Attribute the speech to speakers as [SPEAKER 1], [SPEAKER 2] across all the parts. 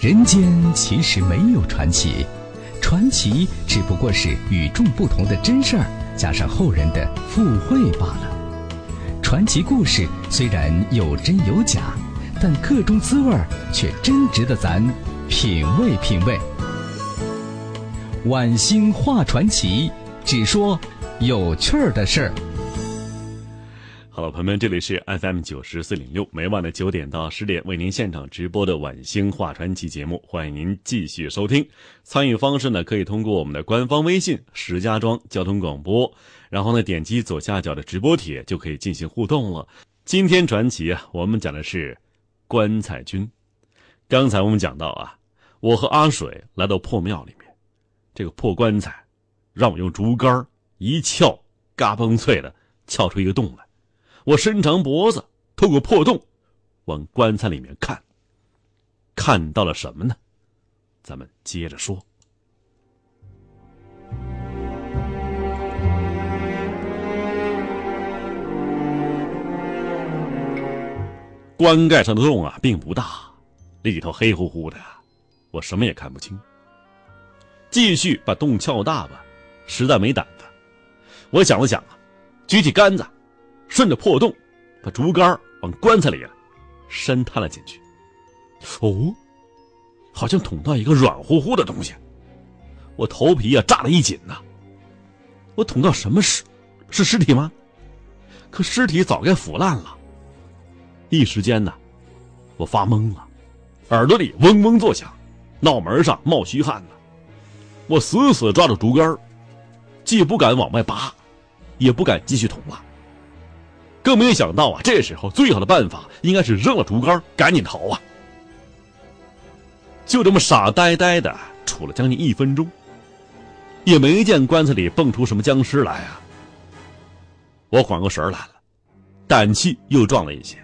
[SPEAKER 1] 人间其实没有传奇，传奇只不过是与众不同的真事儿加上后人的附会罢了。传奇故事虽然有真有假，但各中滋味儿却真值得咱品味品味。晚星话传奇，只说有趣儿的事儿。
[SPEAKER 2] 好了，朋友们，这里是 FM 九十四点六，每晚的九点到十点为您现场直播的晚星话传奇节目，欢迎您继续收听。参与方式呢，可以通过我们的官方微信“石家庄交通广播”，然后呢，点击左下角的直播帖就可以进行互动了。今天传奇啊，我们讲的是棺材君。刚才我们讲到啊，我和阿水来到破庙里面，这个破棺材让我用竹竿一撬，嘎嘣脆的撬出一个洞来。我伸长脖子，透过破洞，往棺材里面看。看到了什么呢？咱们接着说。棺盖上的洞啊，并不大，里头黑乎乎的，我什么也看不清。继续把洞撬大吧，实在没胆子。我想了想啊，举起杆子。顺着破洞，把竹竿往棺材里啊深探了进去。哦，好像捅到一个软乎乎的东西，我头皮啊炸了一紧呐。我捅到什么尸？是尸体吗？可尸体早该腐烂了。一时间呢，我发懵了，耳朵里嗡嗡作响，脑门上冒虚汗呢。我死死抓住竹竿，既不敢往外拔，也不敢继续捅了。更没有想到啊！这时候最好的办法应该是扔了竹竿，赶紧逃啊！就这么傻呆呆的杵了将近一分钟，也没见棺材里蹦出什么僵尸来啊！我缓过神来了，胆气又壮了一些，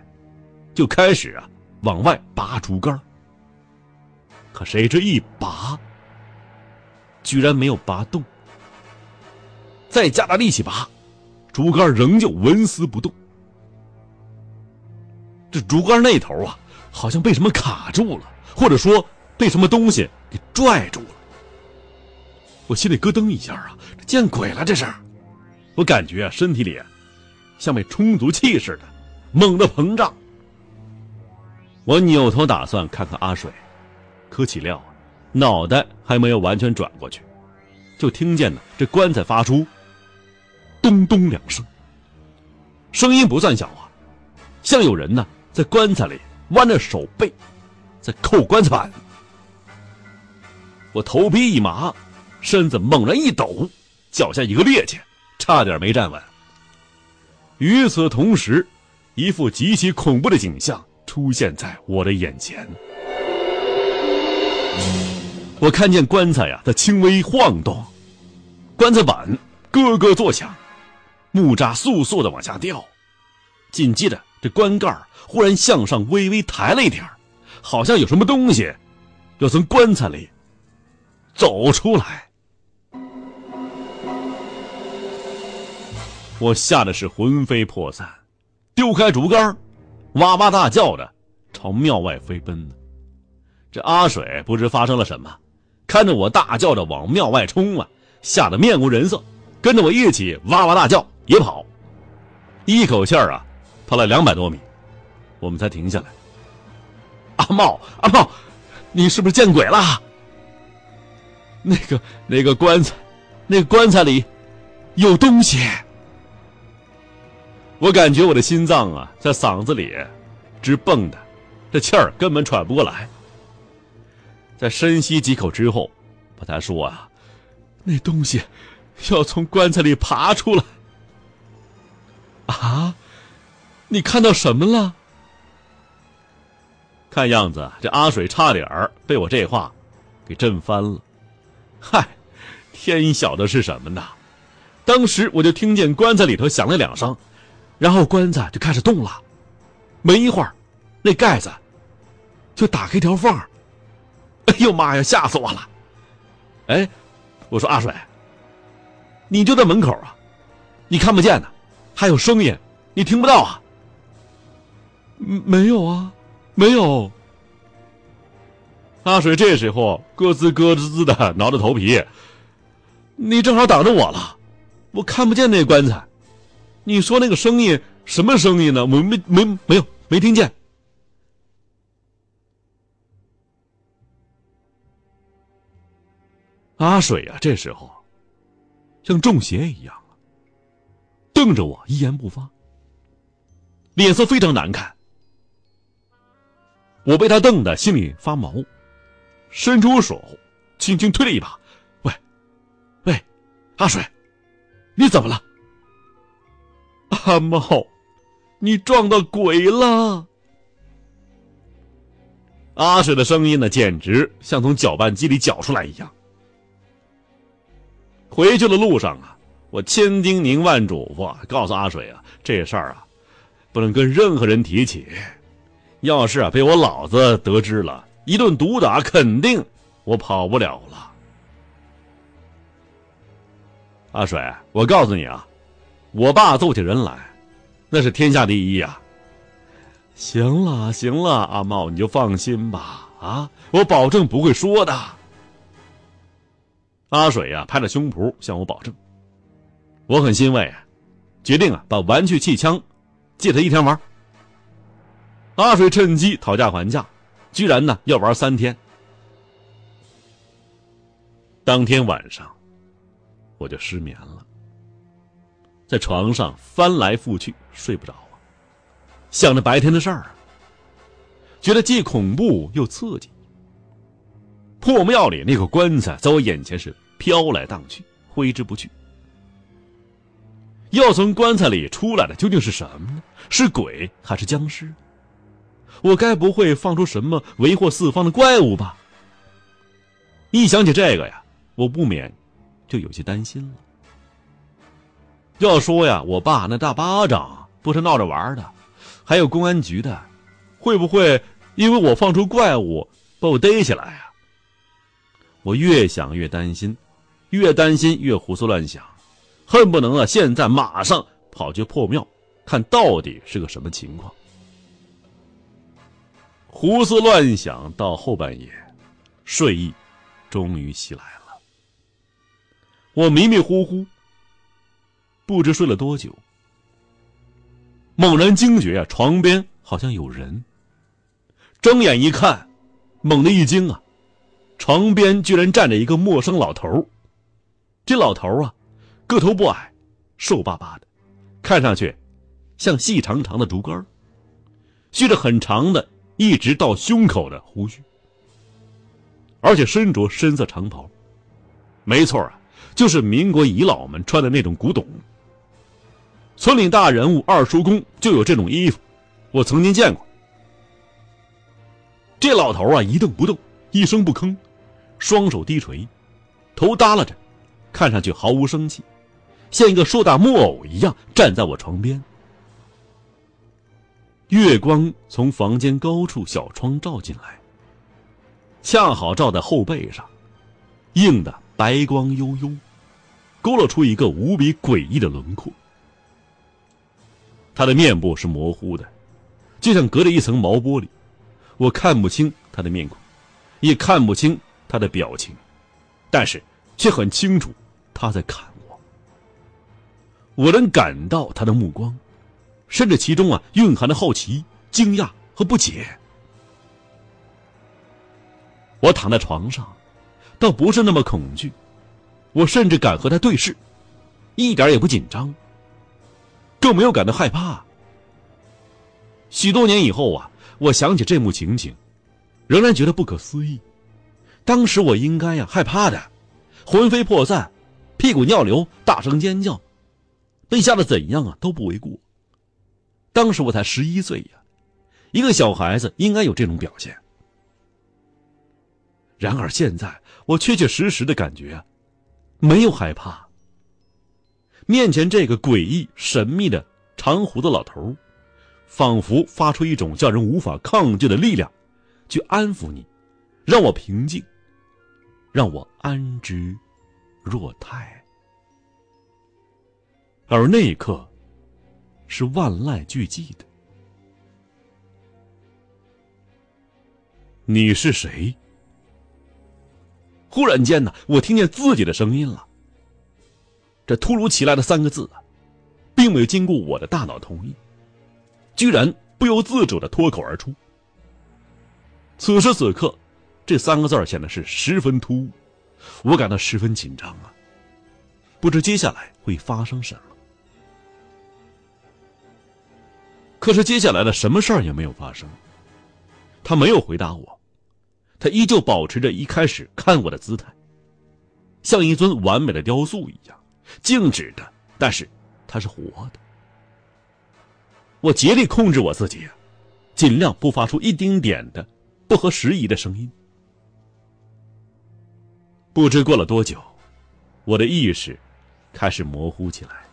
[SPEAKER 2] 就开始啊往外拔竹竿。可谁知一拔，居然没有拔动，再加大力气拔，竹竿仍旧纹丝不动。这竹竿那头啊，好像被什么卡住了，或者说被什么东西给拽住了。我心里咯噔一下啊，这见鬼了！这是，我感觉啊，身体里像被充足气似的，猛地膨胀。我扭头打算看看阿水，可岂料脑袋还没有完全转过去，就听见呢这棺材发出咚咚两声，声音不算小啊，像有人呢。在棺材里弯着手背，在扣棺材板。我头皮一麻，身子猛然一抖，脚下一个趔趄，差点没站稳。与此同时，一副极其恐怖的景象出现在我的眼前。我看见棺材呀，在轻微晃动，棺材板咯咯作响，木渣簌簌的往下掉，紧接着这棺盖忽然向上微微抬了一点好像有什么东西要从棺材里走出来。我吓得是魂飞魄散，丢开竹竿，哇哇大叫着朝庙外飞奔呢。这阿水不知发生了什么，看着我大叫着往庙外冲啊，吓得面无人色，跟着我一起哇哇大叫也跑，一口气儿啊跑了两百多米。我们才停下来。阿茂，阿茂，你是不是见鬼了？那个那个棺材，那个棺材里有东西。我感觉我的心脏啊，在嗓子里直蹦的，这气儿根本喘不过来。在深吸几口之后，把他说啊，那东西要从棺材里爬出来。啊，你看到什么了？看样子，这阿水差点儿被我这话给震翻了。嗨，天晓得是什么呢？当时我就听见棺材里头响了两声，然后棺材就开始动了。没一会儿，那盖子就打开一条缝儿哎呦妈呀，吓死我了！哎，我说阿水，你就在门口啊，你看不见呢，还有声音，你听不到啊？没有啊。没有，阿水这时候咯吱咯吱的挠着头皮，你正好挡着我了，我看不见那棺材。你说那个声音什么声音呢？我没没没有没听见。阿水呀，这时候像中邪一样瞪着我一言不发，脸色非常难看。我被他瞪得心里发毛，伸出手轻轻推了一把：“喂，喂，阿水，你怎么了？”阿茂，你撞到鬼了！阿水的声音呢，简直像从搅拌机里搅出来一样。回去的路上啊，我千叮咛万嘱咐，告诉阿水啊，这事儿啊，不能跟任何人提起。要是啊被我老子得知了，一顿毒打，肯定我跑不了了。阿水，我告诉你啊，我爸揍起人来，那是天下第一呀。行了行了，阿茂你就放心吧，啊，我保证不会说的。阿水呀，拍着胸脯向我保证。我很欣慰，决定啊，把玩具气枪借他一天玩。阿水趁机讨价还价，居然呢要玩三天。当天晚上，我就失眠了，在床上翻来覆去睡不着啊，想着白天的事儿，觉得既恐怖又刺激。破庙里那个棺材在我眼前是飘来荡去，挥之不去。要从棺材里出来的究竟是什么呢？是鬼还是僵尸？我该不会放出什么为祸四方的怪物吧？一想起这个呀，我不免就有些担心了。要说呀，我爸那大巴掌不是闹着玩的，还有公安局的，会不会因为我放出怪物把我逮起来呀？我越想越担心，越担心越胡思乱想，恨不能啊现在马上跑去破庙，看到底是个什么情况。胡思乱想到后半夜，睡意终于袭来了。我迷迷糊糊，不知睡了多久，猛然惊觉啊，床边好像有人。睁眼一看，猛地一惊啊！床边居然站着一个陌生老头这老头啊，个头不矮，瘦巴巴的，看上去像细长长的竹竿蓄着很长的、一直到胸口的胡须，而且身着深色长袍。没错啊，就是民国遗老们穿的那种古董。村里大人物二叔公就有这种衣服，我曾经见过。这老头啊，一动不动，一声不吭。双手低垂，头耷拉着，看上去毫无生气，像一个硕大木偶一样站在我床边。月光从房间高处小窗照进来，恰好照在后背上，映得白光悠悠，勾勒出一个无比诡异的轮廓。他的面部是模糊的，就像隔着一层毛玻璃，我看不清他的面孔，也看不清。他的表情，但是却很清楚，他在看我。我能感到他的目光，甚至其中啊蕴含的好奇、惊讶和不解。我躺在床上，倒不是那么恐惧，我甚至敢和他对视，一点也不紧张，更没有感到害怕。许多年以后啊，我想起这幕情景，仍然觉得不可思议。当时我应该呀害怕的，魂飞魄散，屁股尿流，大声尖叫，被吓得怎样啊都不为过。当时我才十一岁呀，一个小孩子应该有这种表现。然而现在我确确实实的感觉，没有害怕。面前这个诡异神秘的长胡子老头，仿佛发出一种叫人无法抗拒的力量，去安抚你，让我平静。让我安之若泰，而那一刻是万籁俱寂的。你是谁？忽然间呢，我听见自己的声音了。这突如其来的三个字啊，并没有经过我的大脑同意，居然不由自主的脱口而出。此时此刻，这三个字显得是十分突兀，我感到十分紧张啊，不知接下来会发生什么。可是接下来的什么事儿也没有发生，他没有回答我，他依旧保持着一开始看我的姿态，像一尊完美的雕塑一样，静止的，但是他是活的。我竭力控制我自己，尽量不发出一丁点的不合时宜的声音。不知过了多久，我的意识开始模糊起来，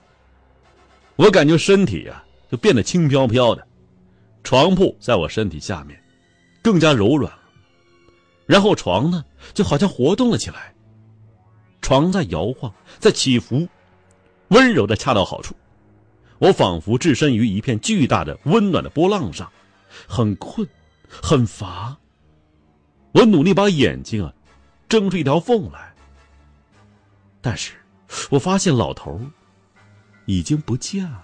[SPEAKER 2] 我感觉身体呀。就变得轻飘飘的，床铺在我身体下面，更加柔软了。然后床呢，就好像活动了起来，床在摇晃，在起伏，温柔的恰到好处。我仿佛置身于一片巨大的温暖的波浪上，很困，很乏。我努力把眼睛啊，睁出一条缝来，但是我发现老头已经不见了。